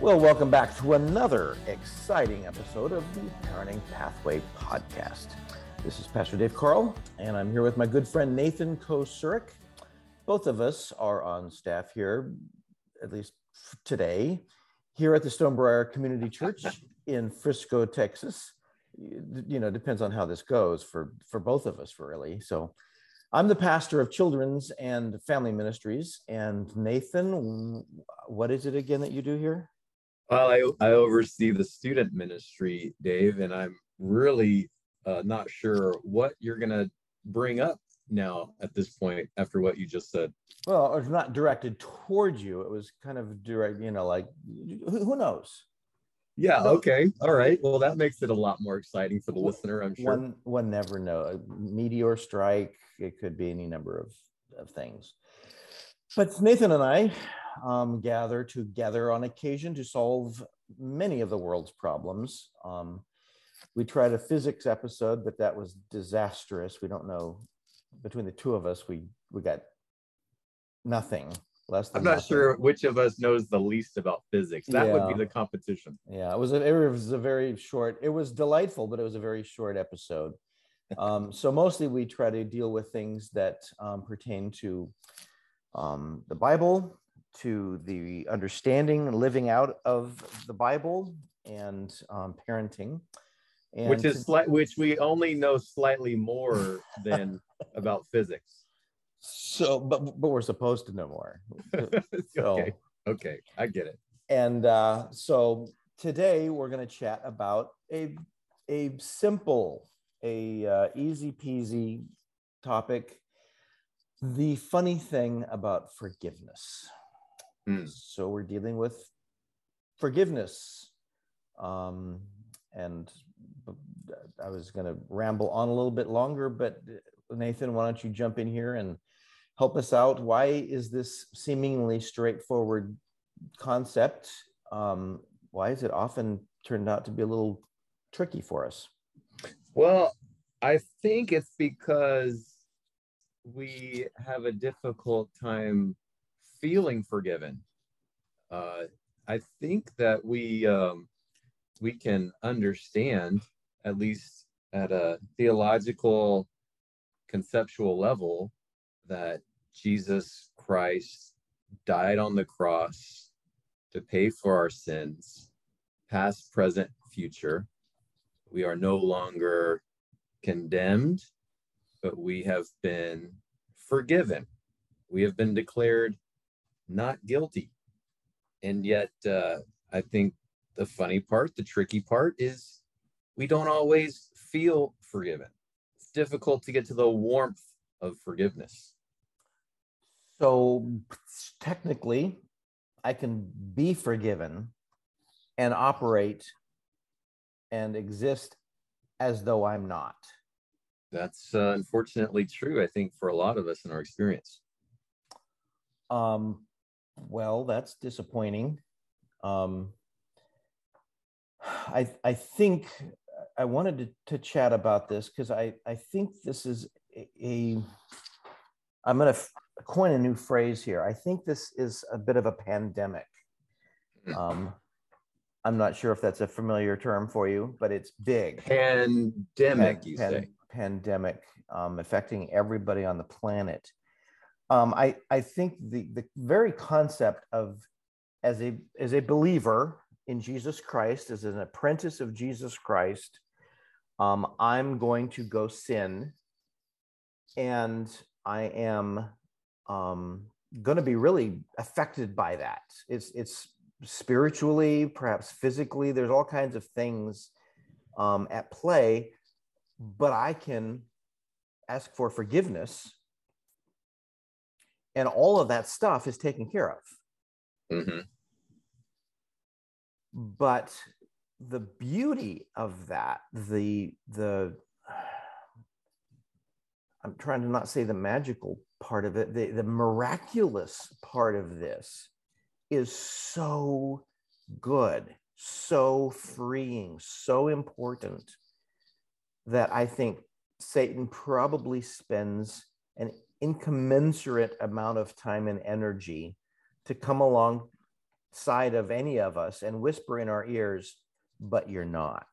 Well, welcome back to another exciting episode of the Parenting Pathway Podcast. This is Pastor Dave Carl, and I'm here with my good friend Nathan Kosurik. Both of us are on staff here, at least today, here at the Stonebriar Community Church in Frisco, Texas. You know, depends on how this goes for for both of us, really. So, I'm the pastor of children's and family ministries. And Nathan, what is it again that you do here? Well, I, I oversee the student ministry, Dave, and I'm really uh, not sure what you're going to bring up now at this point after what you just said. Well, it's not directed towards you. It was kind of direct, you know, like who, who knows? Yeah. Okay. All right. Well, that makes it a lot more exciting for the listener, I'm sure. One, one never know. A meteor strike. It could be any number of, of things. But Nathan and I um, gather together on occasion to solve many of the world's problems. Um, we tried a physics episode, but that was disastrous. We don't know between the two of us, we we got nothing. Less than I'm not nothing. sure which of us knows the least about physics. That Yeah. would be the competition. Yeah, it was a, it was a very short. It was delightful, but it was a very short episode. Um, so mostly we try to deal with things that um, pertain to um, the Bible, to the understanding and living out of the Bible, and um, parenting. And which is to- which we only know slightly more than about physics. so, but but we're supposed to know more. So- okay. Okay. I get it. And uh, so today we're going to chat about a a simple, a uh, easy peasy topic. The funny thing about forgiveness. Hmm. So we're dealing with forgiveness, um, and I was going to ramble on a little bit longer, but uh, Nathan, why don't you jump in here and help us out? Why is this seemingly straightforward concept, um, why is it often turned out to be a little tricky for us? Well, I think it's because we have a difficult time feeling forgiven. Uh, I think that we um, we can understand, at least at a theological, conceptual level, that Jesus Christ died on the cross to pay for our sins, past, present, future. We are no longer condemned, but we have been forgiven. We have been declared not guilty. And yet, uh, I think the funny part, the tricky part is we don't always feel forgiven. It's difficult to get to the warmth of forgiveness. So technically, I can be forgiven and operate and exist as though I'm not. That's uh, unfortunately true, I think, for a lot of us in our experience. Um, well, that's disappointing. Um, I I think I wanted to, to chat about this because I I think this is a, a I'm going to coin a new phrase here. I think this is a bit of a pandemic. Um, I'm not sure if that's a familiar term for you, but it's big Pandemic, pan- you pan- say. Pandemic um, affecting everybody on the planet. Um, I I think the the very concept of as a as a believer in Jesus Christ, as an apprentice of Jesus Christ, um, I'm going to go sin, and I am um, going to be really affected by that. It's it's spiritually, perhaps physically. There's all kinds of things um, at play, but I can ask for forgiveness, and all of that stuff is taken care of. Mhm. But the beauty of that, the the I'm trying to not say the magical part of it, the, the miraculous part of this is so good, so freeing, so important that I think Satan probably spends an incommensurate amount of time and energy to come alongside of any of us and whisper in our ears, but you're not.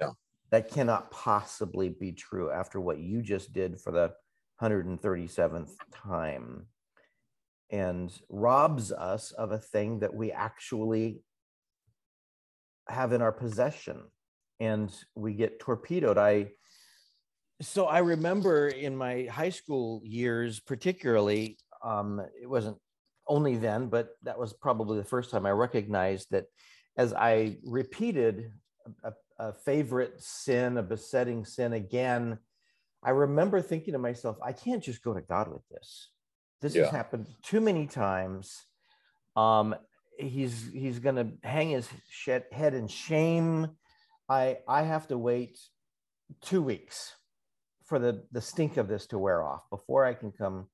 Yeah. That cannot possibly be true after what you just did for the 137th time and robs us of a thing that we actually have in our possession and we get torpedoed. I so i remember in my high school years particularly um, it wasn't only then but that was probably the first time i recognized that as i repeated a, a favorite sin a besetting sin again i remember thinking to myself i can't just go to god with this. This yeah. has happened too many times. Um, he's he's going to hang his head in shame I I have to wait two weeks for the the stink of this to wear off before I can come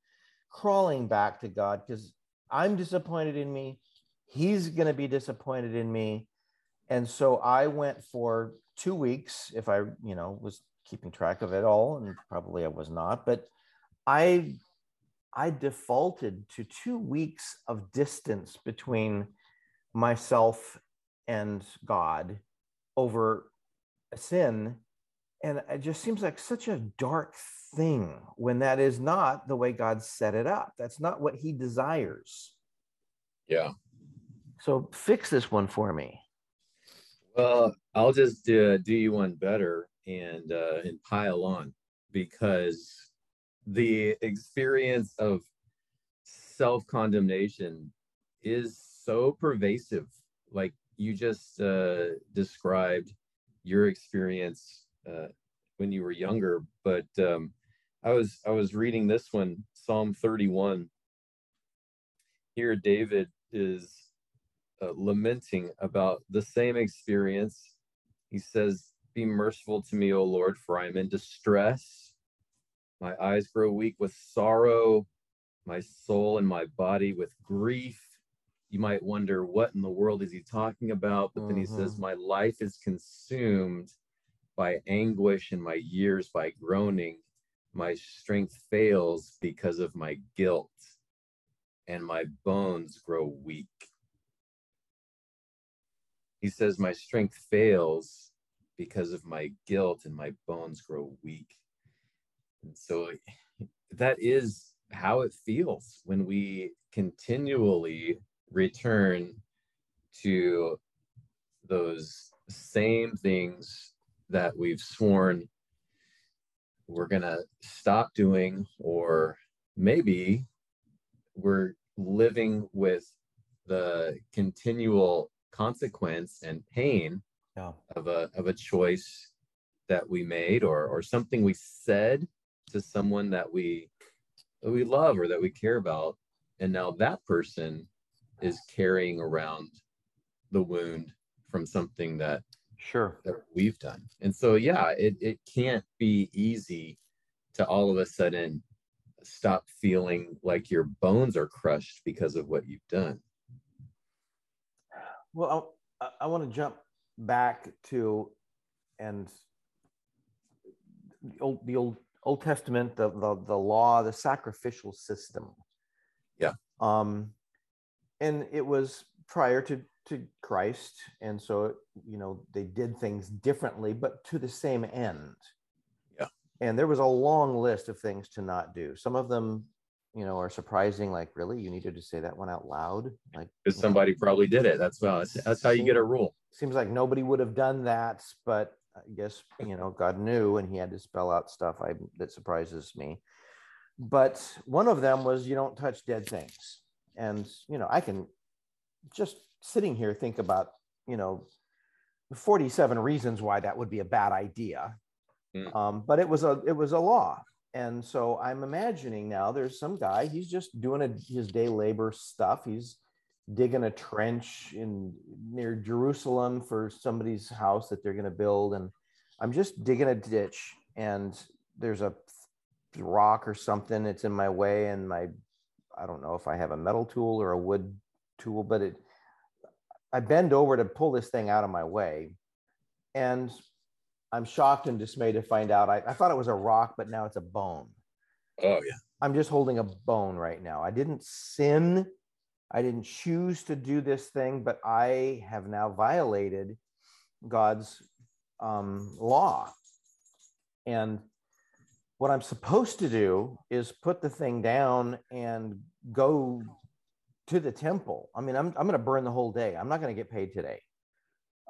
crawling back to God because I'm disappointed in me. He's going to be disappointed in me, and so I went for two weeks. If I you know was keeping track of it all, and probably I was not, but I I defaulted to two weeks of distance between myself and God over a sin. And it just seems like such a dark thing when that is not the way God set it up. That's not what he desires. Yeah. So fix this one for me. Well, I'll just uh, do you one better and uh, and pile on because the experience of self condemnation is so pervasive. Like you just uh, described your experience uh, when you were younger, but um, I was I was reading this one, Psalm 31. Here, David is uh, lamenting about the same experience. He says, "Be merciful to me, O Lord, for I am in distress. My eyes grow weak with sorrow, my soul and my body with grief." You might wonder what in the world is he talking about? But then he says mm-hmm. my life is consumed by anguish and my years by groaning. My strength fails because of my guilt and my bones grow weak. He says my strength fails because of my guilt and my bones grow weak. And so that is how it feels when we continually return to those same things that we've sworn we're going to stop doing, or maybe we're living with the continual consequence and pain yeah. of a of a choice that we made or or something we said to someone that we that we love or that we care about and now that person is carrying around the wound from something that sure. that we've done. And so yeah it, it can't be easy to all of a sudden stop feeling like your bones are crushed because of what you've done. Well i, I want to jump back to and the old, the old old testament the, the the law the sacrificial system. Yeah. Um and it was prior to to Christ, and so you know they did things differently, but to the same end. Yeah. And there was a long list of things to not do. Some of them, you know, are surprising. Like, really, you needed to say that one out loud? Like, because somebody know, probably did it. That's well. That's, that's how you get a rule. Seems like nobody would have done that, but I guess you know God knew, and He had to spell out stuff. I that surprises me. But one of them was you don't touch dead things and you know i can just sitting here think about you know 47 reasons why that would be a bad idea. Mm. um, but it was a it was a law. And so i'm imagining now there's some guy he's just doing a, his day labor stuff. He's digging a trench in near jerusalem for somebody's house that they're going to build. And i'm just digging a ditch and there's a rock or something it's in my way and my I don't know if I have a metal tool or a wood tool, but it, I bend over to pull this thing out of my way. And I'm shocked and dismayed to find out I, I thought it was a rock, but now it's a bone. Oh, yeah. I'm just holding a bone right now. I didn't sin. I didn't choose to do this thing, but I have now violated God's um, law. And what I'm supposed to do is put the thing down and go to the temple. I mean, I'm, I'm going to burn the whole day. I'm not going to get paid today.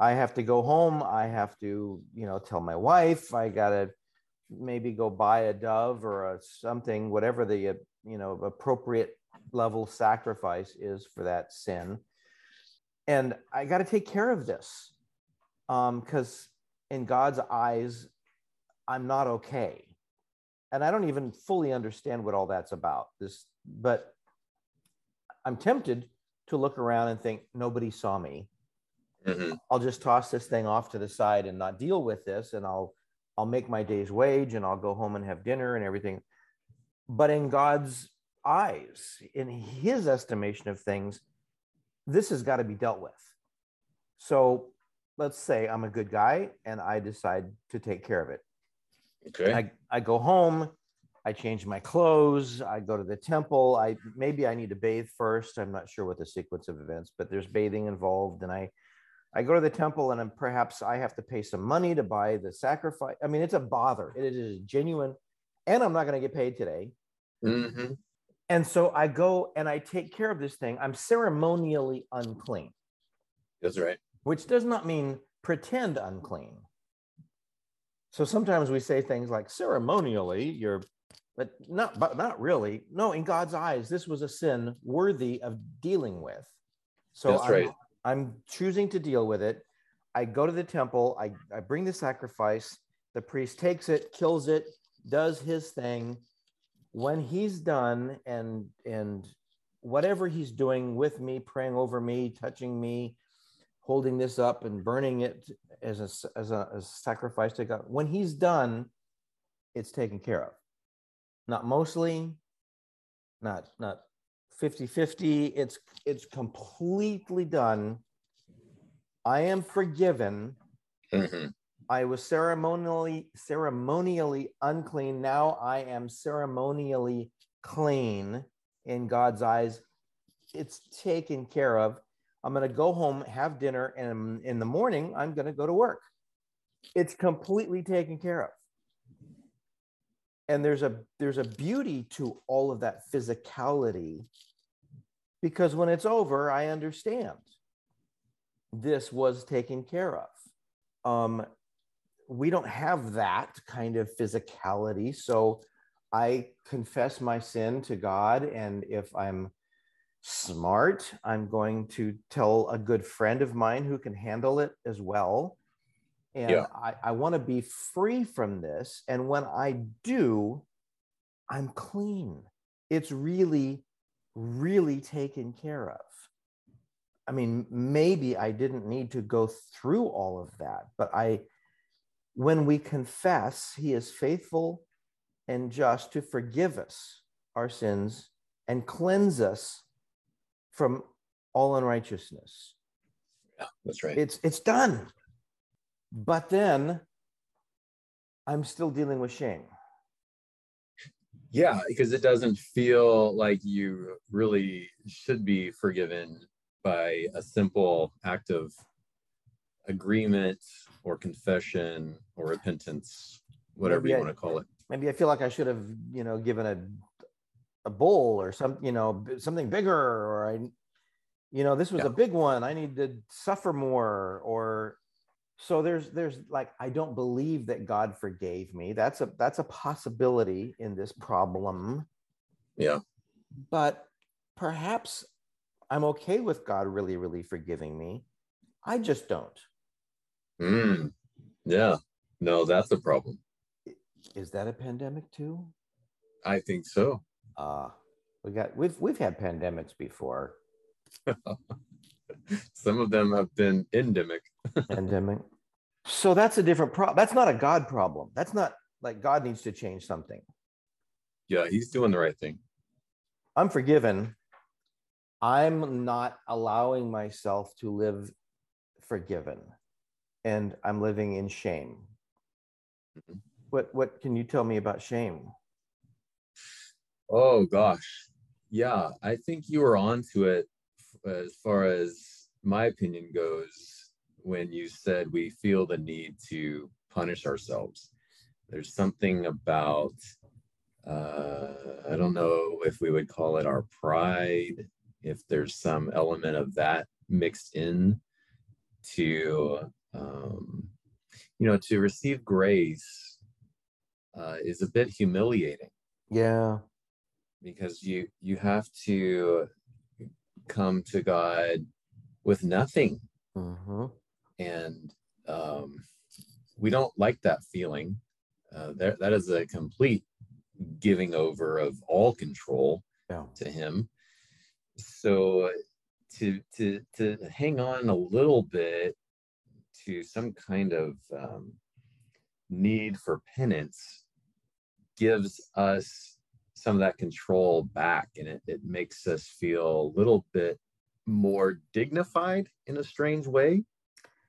I have to go home. I have to, you know, tell my wife. I got to maybe go buy a dove or a something, whatever the, you know, appropriate level sacrifice is for that sin. And I got to take care of this because um, in God's eyes, I'm not okay. And I don't even fully understand what all that's about. This, but I'm tempted to look around and think nobody saw me. Mm-hmm. I'll just toss this thing off to the side and not deal with this, and I'll I'll make my day's wage and I'll go home and have dinner and everything. But in God's eyes, in His estimation of things, this has got to be dealt with. So let's say I'm a good guy and I decide to take care of it. Okay. I, I go home, I change my clothes, I go to the temple. I maybe I need to bathe first. I'm not sure what the sequence of events, but there's bathing involved. And I I go to the temple and I'm, perhaps I have to pay some money to buy the sacrifice. I mean, it's a bother. It is genuine, and I'm not going to get paid today. Mm-hmm. And so I go and I take care of this thing. I'm ceremonially unclean. That's right. Which does not mean pretend unclean. So sometimes we say things like ceremonially you're but not but not really. No, in God's eyes this was a sin worthy of dealing with. So That's I'm, right. I'm choosing to deal with it. I go to the temple, I, I bring the sacrifice, the priest takes it, kills it, does his thing. When he's done and and whatever he's doing with me, praying over me, touching me, holding this up and burning it as a, as a, as a sacrifice to God. When he's done, it's taken care of. Not mostly, not not 50-50. It's it's completely done. I am forgiven. Mm-hmm. I was ceremonially ceremonially unclean. Now I am ceremonially clean in God's eyes. It's taken care of. I'm going to go home, have dinner, and in the morning, I'm going to go to work. It's completely taken care of. And there's a there's a beauty to all of that physicality because when it's over, I understand this was taken care of. Um, we don't have that kind of physicality. So I confess my sin to God. And if I'm smart. I'm going to tell a good friend of mine who can handle it as well. And yeah. I, I want to be free from this. And when I do, I'm clean. It's really, really taken care of. I mean, maybe I didn't need to go through all of that, but I, when we confess, He is faithful and just to forgive us our sins and cleanse us from all unrighteousness. Yeah, that's right. It's it's done. But then I'm still dealing with shame. Yeah, because it doesn't feel like you really should be forgiven by a simple act of agreement or confession or repentance, whatever maybe you I, want to call it. Maybe I feel like I should have, you know, given a a bowl or some, you know, something bigger, or I, you know, this was yeah. a big one. I need to suffer more, or so there's there's like I don't believe that God forgave me. That's a that's a possibility in this problem. Yeah. But perhaps I'm okay with God really, really forgiving me. I just don't. Mm. Yeah. No, that's a problem. Is that a pandemic too? I think so. Uh, we got we've we've had pandemics before. Some of them have been endemic. endemic. So that's a different problem. That's not a God problem. That's not like God needs to change something. Yeah, he's doing the right thing. I'm forgiven. I'm not allowing myself to live forgiven and I'm living in shame. Mm-hmm. What what can you tell me about shame? Oh gosh. Yeah, I think you were onto it as far as my opinion goes, when you said we feel the need to punish ourselves, there's something about, uh, I don't know if we would call it our pride, if there's some element of that mixed in to, um, you know, to receive grace uh, is a bit humiliating. Yeah. Because you you have to come to God with nothing. Mm-hmm. And um, we don't like that feeling. Uh, there, that is a complete giving over of all control yeah. to Him. So to to to hang on a little bit to some kind of um, need for penance gives us some of that control back and it, it makes us feel a little bit more dignified in a strange way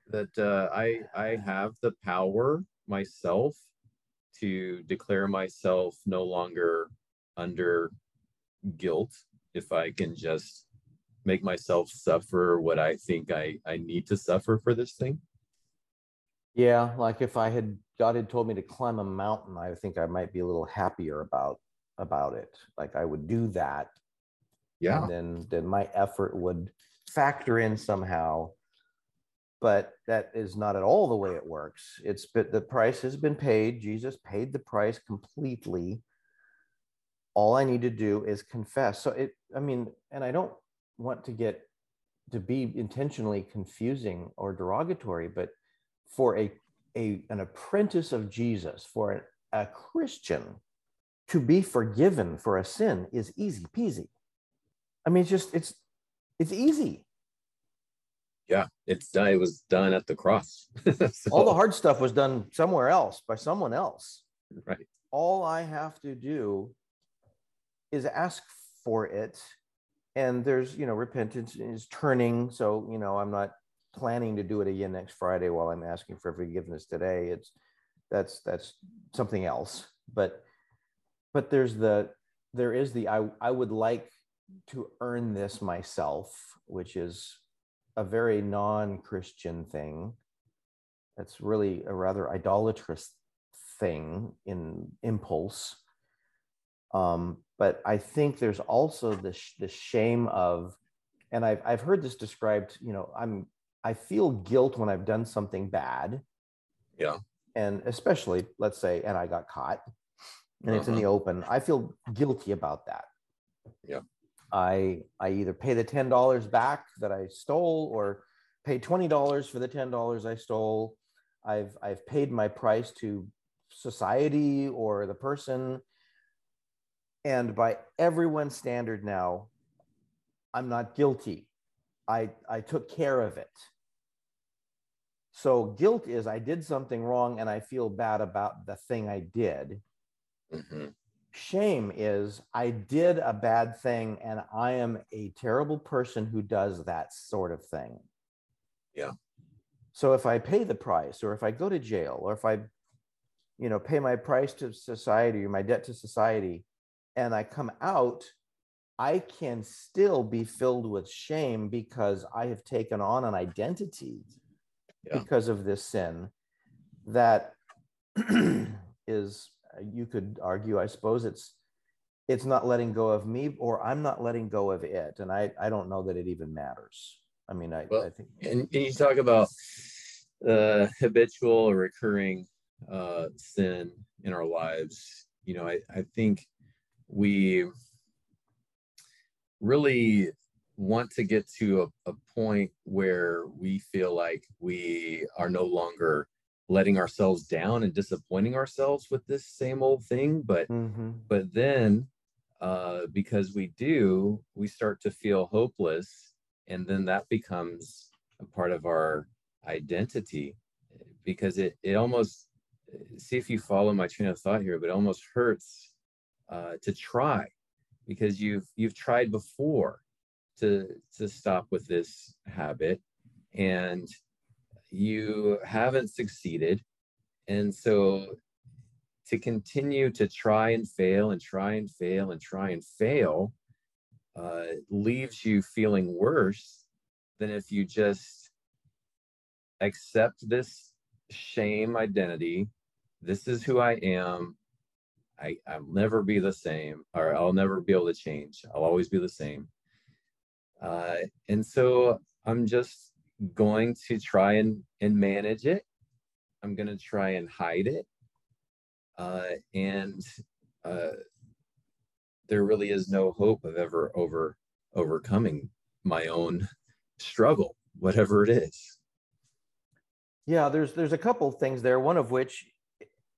that uh, I I have the power myself to declare myself no longer under guilt if I can just make myself suffer what I think I I need to suffer for this thing. Yeah, like if I had God had told me to climb a mountain, I think I might be a little happier about about it. Like I would do that. Yeah. And then then my effort would factor in somehow. But that is not at all the way it works. It's but the price has been paid. Jesus paid the price completely. All I need to do is confess. So it, I mean, and I don't want to get to be intentionally confusing or derogatory, but for a, a an apprentice of Jesus, for a, a Christian to be forgiven for a sin is easy peasy. I mean, it's just it's it's easy. Yeah, it's done. It was done at the cross. so, All the hard stuff was done somewhere else by someone else. Right. All I have to do is ask for it, and there's you know repentance is turning. So you know I'm not planning to do it again next Friday while I'm asking for forgiveness today. It's that's that's something else. But but there's the there is the I I would like to earn this myself, which is a very non-Christian thing. That's really a rather idolatrous thing in impulse. Um, but I think there's also the the shame of, and I've I've heard this described. You know, I'm I feel guilt when I've done something bad. Yeah. And especially, let's say, and I got caught and uh-huh. it's in the uh-huh. open. I feel guilty about that. Yeah. I I either pay the ten dollars back that I stole or pay twenty dollars for the ten dollars I stole. I've I've paid my price to society or the person. And by everyone's standard now, I'm not guilty. I I took care of it. So guilt is I did something wrong and I feel bad about the thing I did. Mm-hmm. Shame is I did a bad thing and I am a terrible person who does that sort of thing. Yeah. So if I pay the price or if I go to jail or if I you know pay my price to society or my debt to society and I come out I can still be filled with shame because I have taken on an identity yeah. because of this sin that is you could argue i suppose it's it's not letting go of me or i'm not letting go of it. And i i don't know that it even matters. I mean i, well, I think and, and you talk about uh habitual or recurring uh sin in our lives. You know i i think we really want to get to a, a point where we feel like we are no longer letting ourselves down and disappointing ourselves with this same old thing but mm-hmm. but then uh because we do we start to feel hopeless and then that becomes a part of our identity because it it almost see if you follow my train of thought here but it almost hurts uh to try because you've you've tried before to to stop with this habit and you haven't succeeded and so to continue to try and fail and try and fail and try and fail uh, leaves you feeling worse than if you just accept this shame identity. This is who I am. I, I'll never be the same, or I'll never be able to change. I'll always be the same. Uh, and so I'm just going to try and, and manage it. I'm going to try and hide it. Uh, and uh, there really is no hope of ever over overcoming my own struggle, whatever it is. Yeah, there's there's a couple of things there. One of which,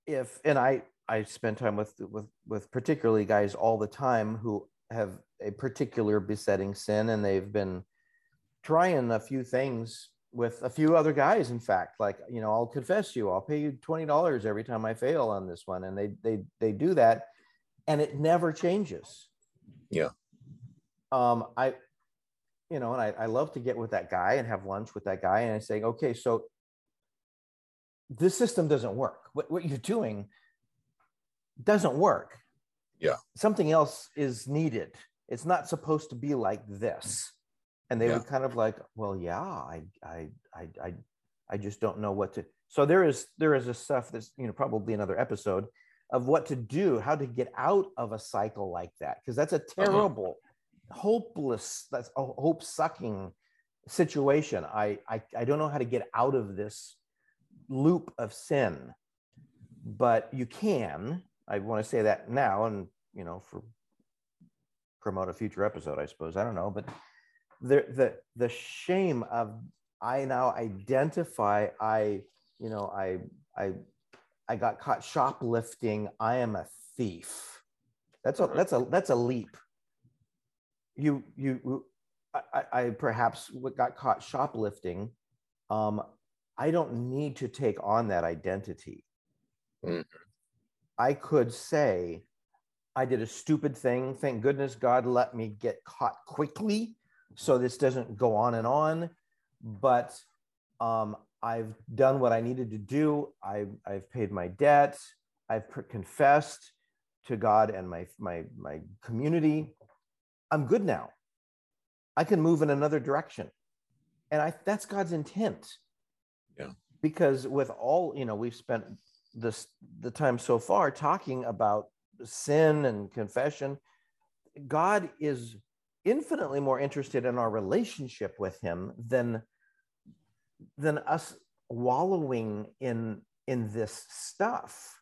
if and I I spend time with with with particularly guys all the time who have a particular besetting sin, and they've been trying a few things with a few other guys. In fact, like you know, I'll confess you, I'll pay you twenty dollars every time I fail on this one, and they they they do that, and it never changes. Yeah. Um, I, you know, and I, I love to get with that guy and have lunch with that guy, and I say, okay, so this system doesn't work. What, what you're doing doesn't work. Yeah. Something else is needed. It's not supposed to be like this. And they Yeah. would kind of like, well, yeah, I, I, I, I, I just don't know what to. So there is, there is a stuff that's, you know, probably another episode of what to do, how to get out of a cycle like that. Cause that's a oh, terrible, hopeless, that's a hope sucking situation. I, I, I don't know how to get out of this loop of sin but you can i want to say that now and you know for promote a future episode i suppose i don't know but the the the shame of i now identify i you know i i i got caught shoplifting i am a thief that's a that's a that's a leap you you i i perhaps got caught shoplifting um I don't need to take on that identity. Mhm. I could say, I did a stupid thing. Thank goodness God let me get caught quickly so this doesn't go on and on. But um, I've done what I needed to do. I've, I've paid my debt. I've confessed to God and my, my, my community. I'm good now. I can move in another direction. And I, that's God's intent Yeah. because with all you know we've spent this the time so far talking about sin and confession god is infinitely more interested in our relationship with him than than us wallowing in in this stuff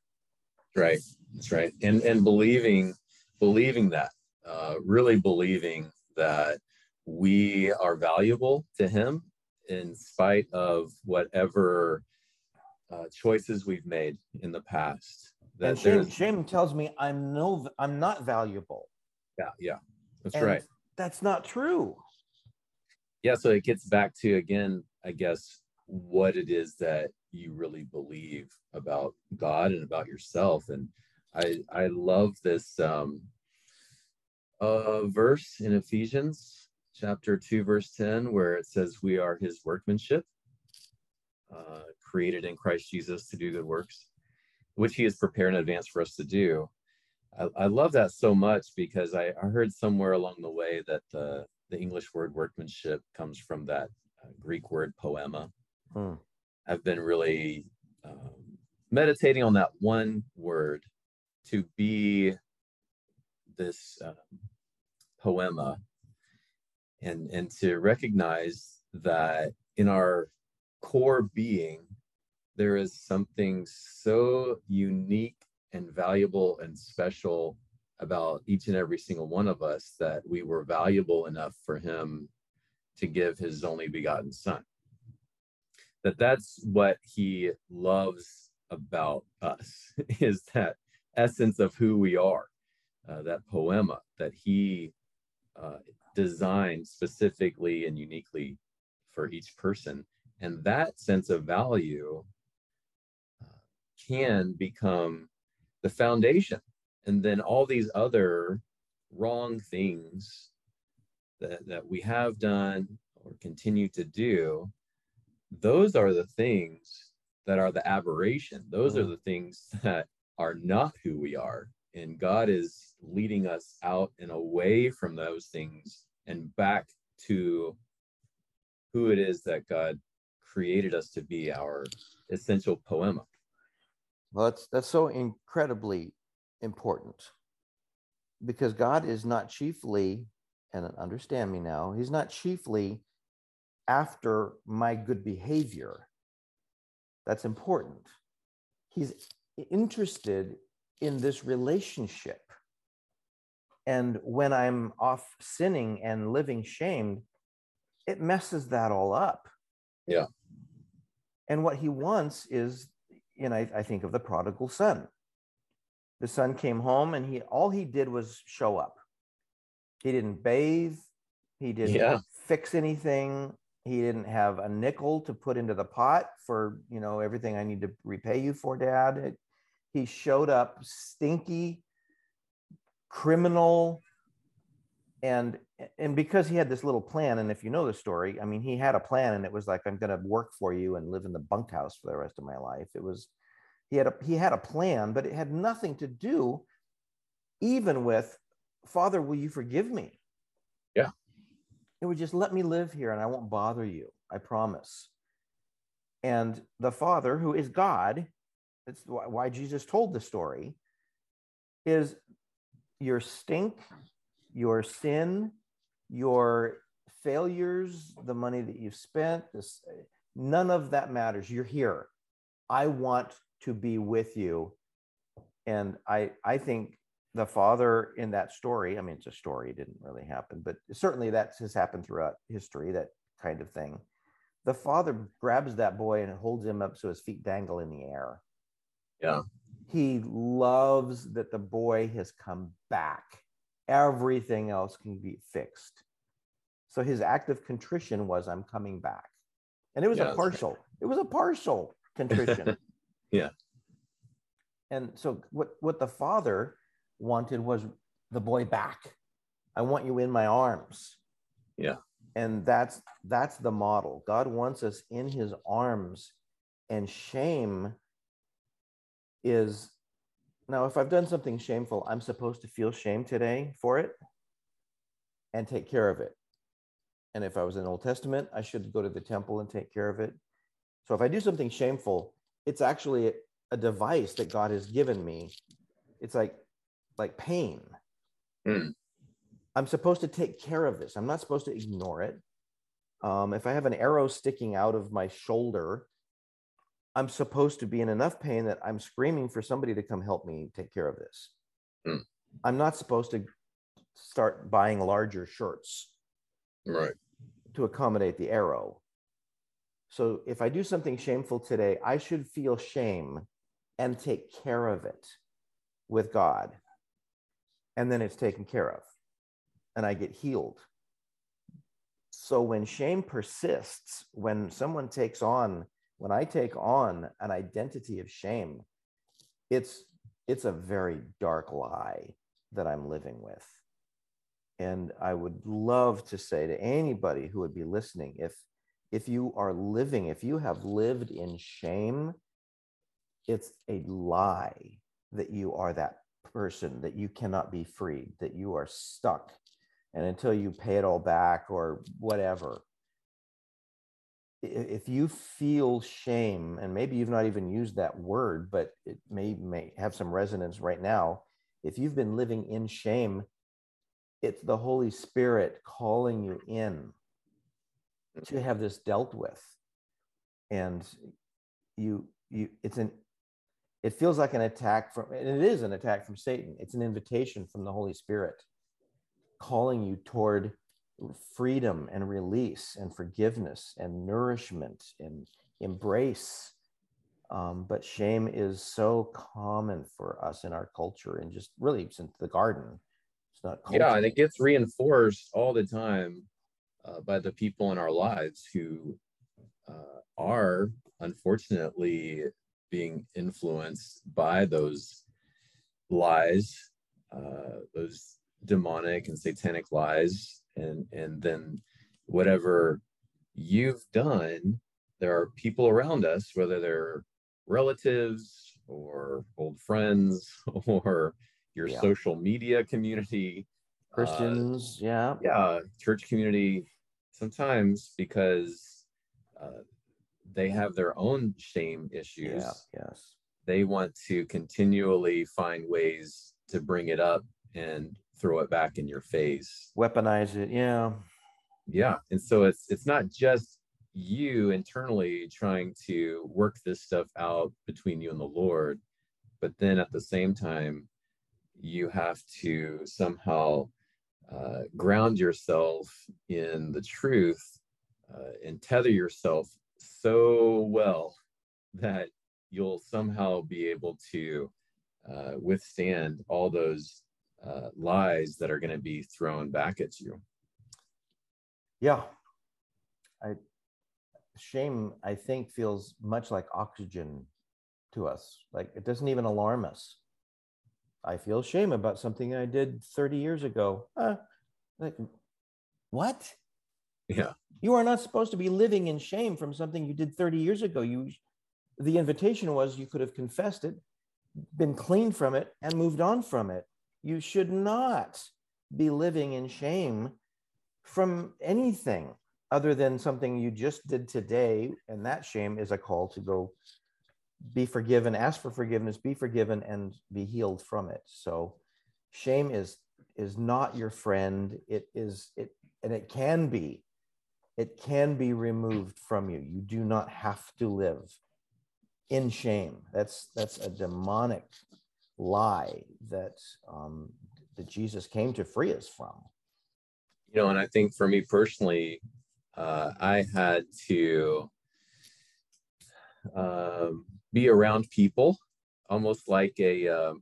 Right. That's right. And and believing believing that, uh, really believing that we are valuable to him in spite of whatever uh, choices we've made in the past. That and shame, shame tells me i'm no i'm not valuable yeah, yeah. That's And right. That's not true. Yeah so it gets back to again i guess what it is that you really believe about god and about yourself. And i i love this um uh verse in ephesians chapter 2 verse 10 where it says we are his workmanship uh created in christ jesus to do good works which he has prepared in advance for us to do I, I love that so much because I, I heard somewhere along the way that the the English word workmanship comes from that uh, Greek word poema. Hmm. I've been really um, meditating on that one word to be this um, poema and and to recognize that in our core being there is something so unique and valuable and special about each and every single one of us that we were valuable enough for him to give his only begotten son. That that's what he loves about us is that essence of who we are uh, that poema that he uh, designed specifically and uniquely for each person. And that sense of value uh, can become the foundation and then all these other wrong things that, that we have done or continue to do those are the things that are the aberration those are Mhm. the things that are not who we are and god is leading us out and away from those things and back to who it is that god created us to be our essential poema well that's that's so incredibly important because god is not chiefly and understand me now he's not chiefly after my good behavior that's important he's interested in this relationship. And when I'm off sinning and living shamed, it messes that all up. Yeah. And what he wants is, you know, I, I think of the prodigal son. The son came home and he all he did was show up. He didn't bathe, he didn't yeah. fix anything, he didn't have a nickel to put into the pot for, you know, everything I need to repay you for, dad. It, he showed up stinky, criminal, and and because he had this little plan, and if you know the story, I mean, he had a plan, and it was like, I'm going to work for you and live in the bunkhouse for the rest of my life. It was he had a he had a plan, but it had nothing to do even with Father, will you forgive me? Yeah. It would just let me live here and I won't bother you. I promise. And the Father, who is God, that's why Jesus told the story, is your stink, your sin, your failures, the money that you've spent, this, none of that matters. You're here. I want to be with you. And I, I think the father in that story, I mean, it's a story, it didn't really happen, but certainly that has happened throughout history, that kind of thing. The father grabs that boy and holds him up so his feet dangle in the air. Yeah. He loves that the boy has come back. Everything else can be fixed. So his act of contrition was, I'm coming back. And it was yeah, a partial, right. it was a partial contrition. yeah. And so what, what the father wanted was the boy back. I want you in my arms. Yeah. And that's that's the model. God wants us in his arms and shame is now if I've done something shameful, I'm supposed to feel shame today for it and take care of it. And if I was in Old Testament, I should go to the temple and take care of it. So if I do something shameful, it's actually a device that God has given me. It's like like pain. Mm. I'm supposed to take care of this. I'm not supposed to ignore it. Um, if I have an arrow sticking out of my shoulder, I'm supposed to be in enough pain that I'm screaming for somebody to come help me take care of this. Mm. I'm not supposed to start buying larger shirts. Right. To accommodate the arrow. So if I do something shameful today, I should feel shame and take care of it with God. And then it's taken care of and I get healed. So when shame persists, when someone takes on when I take on an identity of shame, it's it's a very dark lie that I'm living with. And I would love to say to anybody who would be listening, if if you are living, if you have lived in shame, it's a lie that you are that person, that you cannot be freed, that you are stuck. And until you pay it all back or whatever, if you feel shame, and maybe you've not even used that word, but it may, may have some resonance right now. If you've been living in shame, it's the Holy Spirit calling you in to mm-hmm. have this dealt with. And you, you, it's an, it feels like an attack from, and it is an attack from Satan. It's an invitation from the Holy Spirit calling you toward freedom and release and forgiveness and nourishment and embrace. Um, but shame is so common for us in our culture and just really since the garden. It's not culture. Yeah, and it gets reinforced all the time uh, by the people in our lives who uh, are unfortunately being influenced by those lies, uh, those demonic and satanic lies and and then whatever you've done there are people around us whether they're relatives or old friends or your Yeah. social media community, uh, Christians, yeah. yeah, church community, sometimes because uh, they have their own shame issues. Yeah, yes. They want to continually find ways to bring it up and throw it back in your face. Weaponize it, yeah. Yeah. And so it's it's not just you internally trying to work this stuff out between you and the Lord, but then at the same time, you have to somehow uh, ground yourself in the truth uh, and tether yourself so well that you'll somehow be able to uh, withstand all those uh, lies that are going to be thrown back at you. Yeah. I shame, I think, feels much like oxygen to us. Like it doesn't even alarm us. I feel shame about something I did 30 years ago. Uh, like, what? Yeah. You are not supposed to be living in shame from something you did 30 years ago. You the invitation was you could have confessed it, been clean from it, and moved on from it. You should not be living in shame from anything other than something you just did today. And that shame is a call to go be forgiven, ask for forgiveness, be forgiven, and be healed from it. So shame is is not your friend. It is it and it can be. It can be removed from you. You do not have to live in shame. That's that's a demonic lie that um, that Jesus came to free us from. You know, and I think for me personally, uh, I had to um, be around people, almost like a um,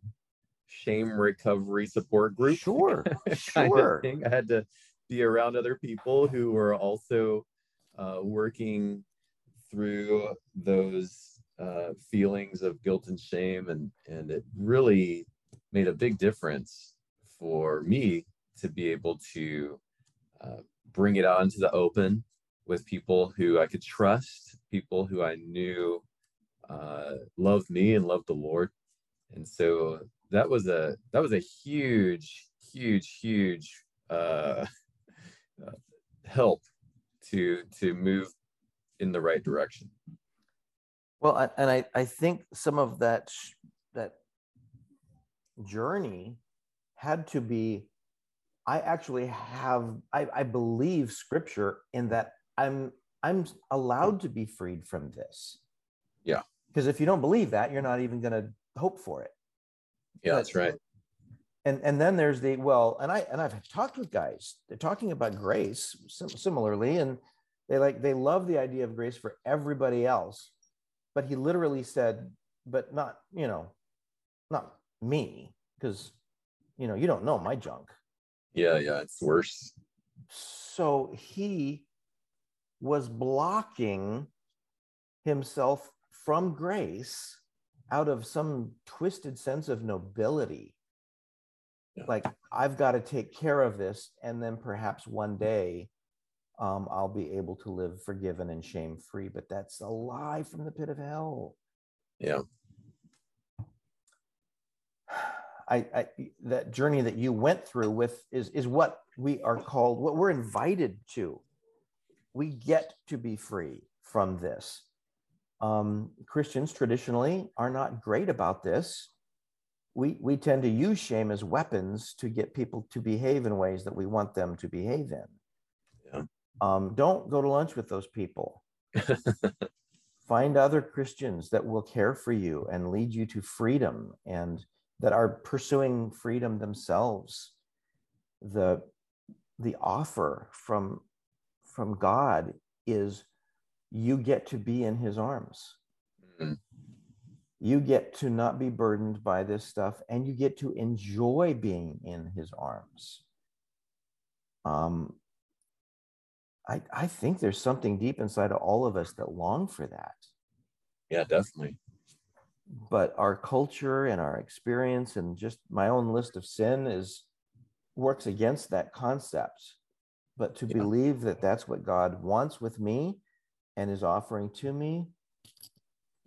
shame recovery support group. Sure, sure. I had to be around other people who were also uh, working through those uh, feelings of guilt and shame, and and it really made a big difference for me to be able to uh, bring it out into the open with people who I could trust, people who I knew uh, loved me and loved the Lord, and so that was a that was a huge, huge, huge uh, help to to move in the right direction. Well, I- and I, I think some of that sh- that journey had to be. I actually have I, I believe scripture in that I'm I'm allowed to be freed from this. Yeah. Because if you don't believe that, you're not even going to hope for it. Yeah, But- that's right. and and then there's the well and i and i've talked with guys they're talking about grace sim- similarly and they like they love the idea of grace for everybody else but he literally said but not you know not me because you know you don't know my junk Yeah, yeah, it's worse. so he was blocking himself from grace out of some twisted sense of nobility. Yeah. Like, I've got to take care of this, and then perhaps one day um, I'll be able to live forgiven and shame free. But that's a lie from the pit of hell. Yeah. I, I that journey that you went through with is is what we are called what we're invited to we get to be free from this um, christians traditionally are not great about this we we tend to use shame as weapons to get people to behave in ways that we want them to behave in. Um, don't go to lunch with those people. Find other christians that will care for you and lead you to freedom and that are pursuing freedom themselves. The the offer from from god is you get to be in his arms. Mhm. you get to not be burdened by this stuff and you get to enjoy being in his arms. Um i i think there's something deep inside of all of us that long for that Yeah, definitely. but our culture and our experience and just my own list of sin is works against that concept but to Yeah. believe that that's what god wants with me and is offering to me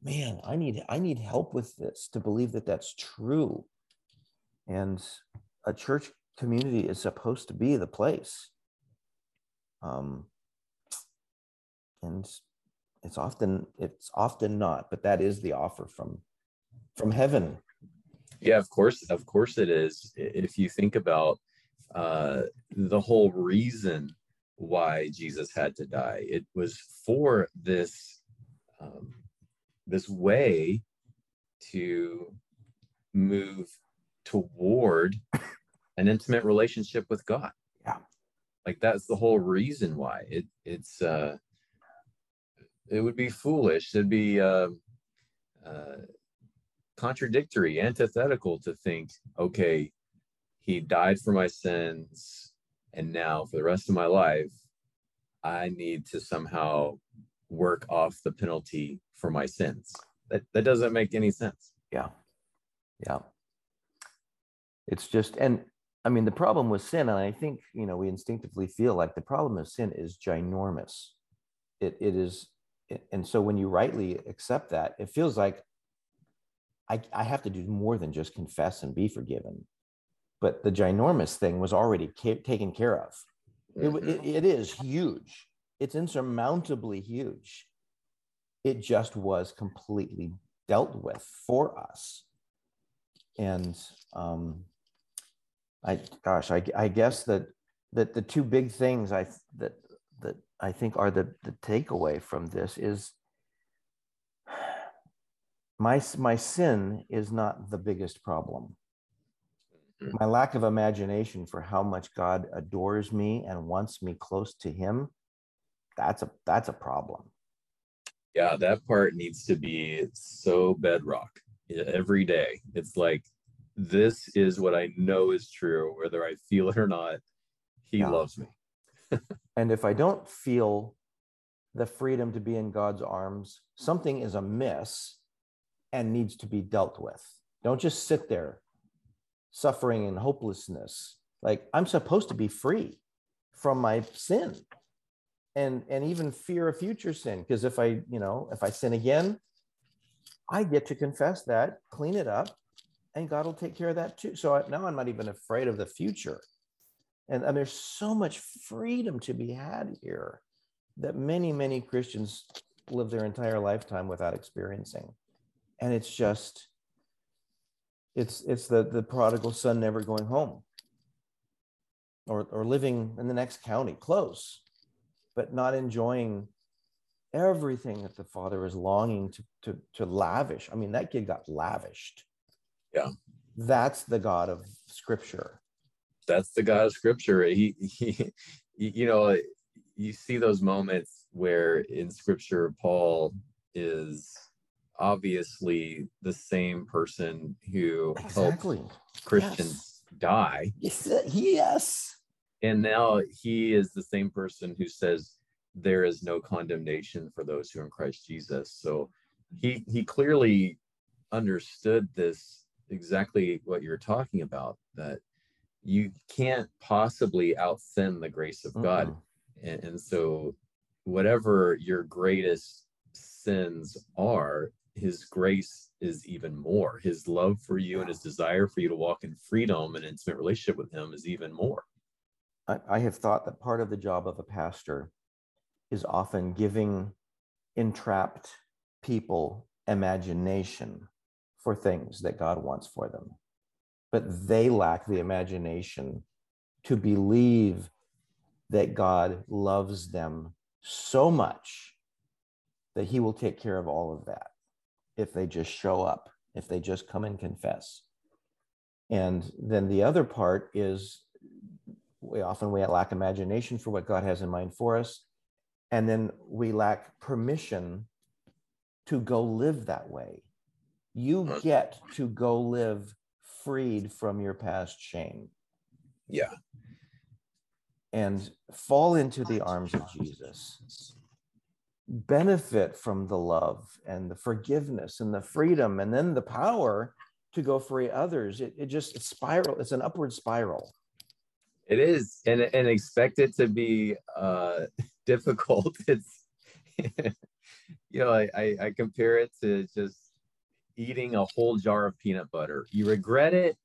man i need i need help with this to believe that that's true and a church community is supposed to be the place um, and it's often it's often not but that is the offer from from heaven. Yeah of course of course it is. If you think about uh the whole reason why jesus had to die it was for this um, this way to move toward an intimate relationship with god like that's the whole reason why. It it's uh it would be foolish. It'd be uh, uh contradictory antithetical to think okay he died for my sins and now for the rest of my life i need to somehow work off the penalty for my sins. That that doesn't make any sense. Yeah. Yeah. It's just and I mean, the problem with sin, and I think, you know, we instinctively feel like the problem of sin is ginormous. It, it is, and so when you rightly accept that, it feels like I, I have to do more than just confess and be forgiven. But the ginormous thing was already ca- taken care of. It, mm-hmm. it, it is huge. It's insurmountably huge. It just was completely dealt with for us. And um, I gosh, I, I guess that that the two big things I that that I think are the the takeaway from this is my my sin is not the biggest problem. Mm-hmm. My lack of imagination for how much God adores me and wants me close to Him, that's a that's a problem. Yeah, that part needs to be so bedrock every day. It's like this is what I know is true, whether I feel it or not. He yeah. loves me. and if I don't feel the freedom to be in God's arms, something is amiss and needs to be dealt with. Don't just sit there suffering in hopelessness. Like I'm supposed to be free from my sin and and even fear of future sin because if I, you know, if I sin again, I get to confess that, clean it up, and God will take care of that too. So I, now I'm not even afraid of the future. And, and there's so much freedom to be had here that many, many Christians live their entire lifetime without experiencing. And it's just, it's it's the the prodigal son never going home or or living in the next county close but not enjoying everything that the father is longing to to to lavish i mean that kid got lavished yeah. That's the God of scripture. That's the God of scripture. He, he you know, you see those moments where in scripture Paul is obviously the same person who exactly. helped Christians yes. die. Yes. yes. And now he is the same person who says there is no condemnation for those who are in Christ Jesus. So he he clearly understood this exactly what you're talking about that you can't possibly out sin the grace of God. Mm-hmm. And, and so, whatever your greatest sins are, his grace is even more. His love for you and his desire for you to walk in freedom and intimate relationship with him is even more. I, I have thought that part of the job of a pastor is often giving entrapped people imagination for things that God wants for them. But they lack the imagination to believe that God loves them so much that he will take care of all of that if they just show up, if they just come and confess. And then the other part is we often we lack imagination for what God has in mind for us. And then we lack permission to go live that way you get to go live freed from your past shame. Yeah. And fall into the arms of Jesus. Benefit from the love and the forgiveness and the freedom and then the power to go free others. It, it just it's spiral, it's an upward spiral. It is, and and expect it to be uh difficult. It's you know, I, I, I compare it to just eating a whole jar of peanut butter. You regret it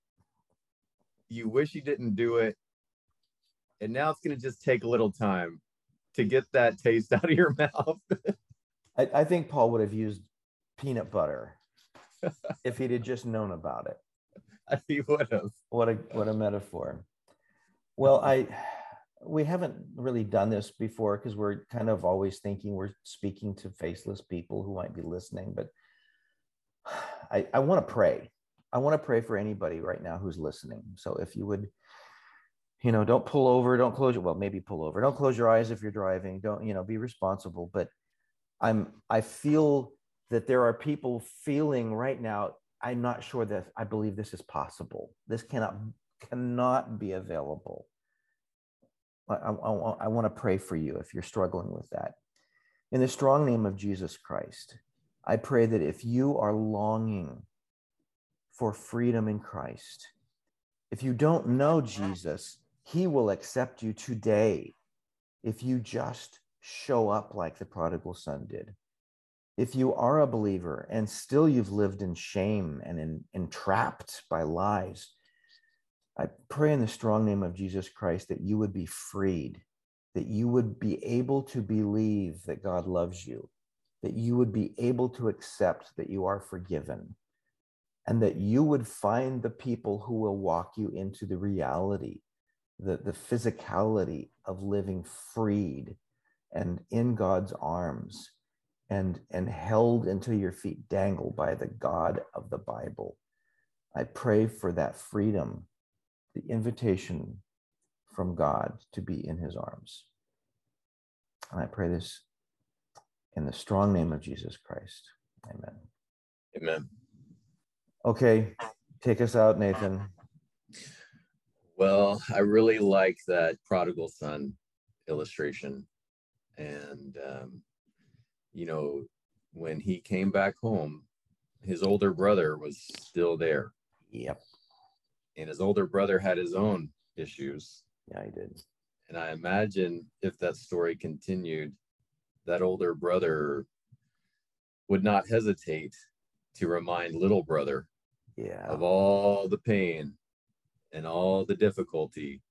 you wish you didn't do it. And now it's going to just take a little time to get that taste out of your mouth. I, I think Paul would have used peanut butter if he'd have just known about it. he would have. What a what a metaphor. Well, I we haven't really done this before because we're kind of always thinking we're speaking to faceless people who might be listening, but I, I want to pray. I want to pray for anybody right now who's listening. So if you would, you know, don't pull over, don't close your well, maybe pull over. Don't close your eyes if you're driving. Don't, you know, be responsible. But I'm I feel that there are people feeling right now, I'm not sure that I believe this is possible. This cannot cannot be available I, I, I want to pray for you if you're struggling with that. In the strong name of Jesus Christ, I pray that if you are longing for freedom in Christ, if you don't know Jesus, he will accept you today if you just show up like the prodigal son did. If you are a believer and still you've lived in shame and in, entrapped by lies, I pray in the strong name of Jesus Christ that you would be freed, that you would be able to believe that God loves you, that you would be able to accept that you are forgiven, and that you would find the people who will walk you into the reality, the, the physicality of living freed and in God's arms and, and held until your feet dangle by the God of the Bible. I pray for that freedom the invitation from God to be in his arms. And I pray this in the strong name of Jesus Christ. Amen. Amen. Okay, take us out, Nathan. Well, I really like that prodigal son illustration. And, um, you know, when he came back home, his older brother was still there. Yep and his older brother had his own issues. Yeah, he did. And I imagine if that story continued, that older brother would not hesitate to remind little brother yeah. of all the pain and all the difficulty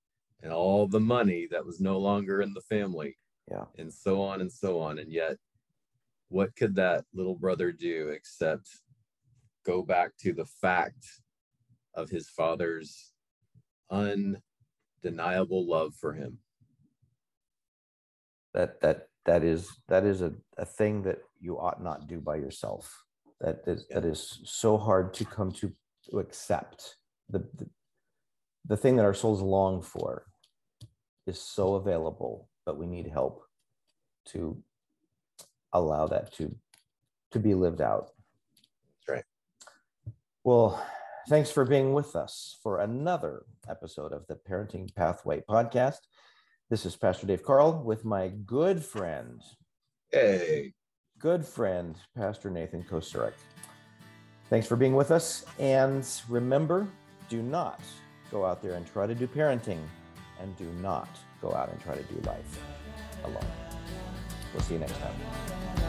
and all the money that was no longer in the family. Yeah. And so on and so on. And yet, what could that little brother do except go back to the fact of his father's undeniable love for him. That that that is that is a, a thing that you ought not do by yourself. that is, that is so hard to come to, to accept. The, the the thing that our souls long for is so available, but we need help to allow that to to be lived out. That's right. Well, Thanks for being with us for another episode of the Parenting Pathway podcast. This is Pastor Dave Carl with my good friend, hey, good friend, Pastor Nathan Kosurek. Thanks for being with us. And remember, do not go out there and try to do parenting, and do not go out and try to do life alone. We'll see you next time.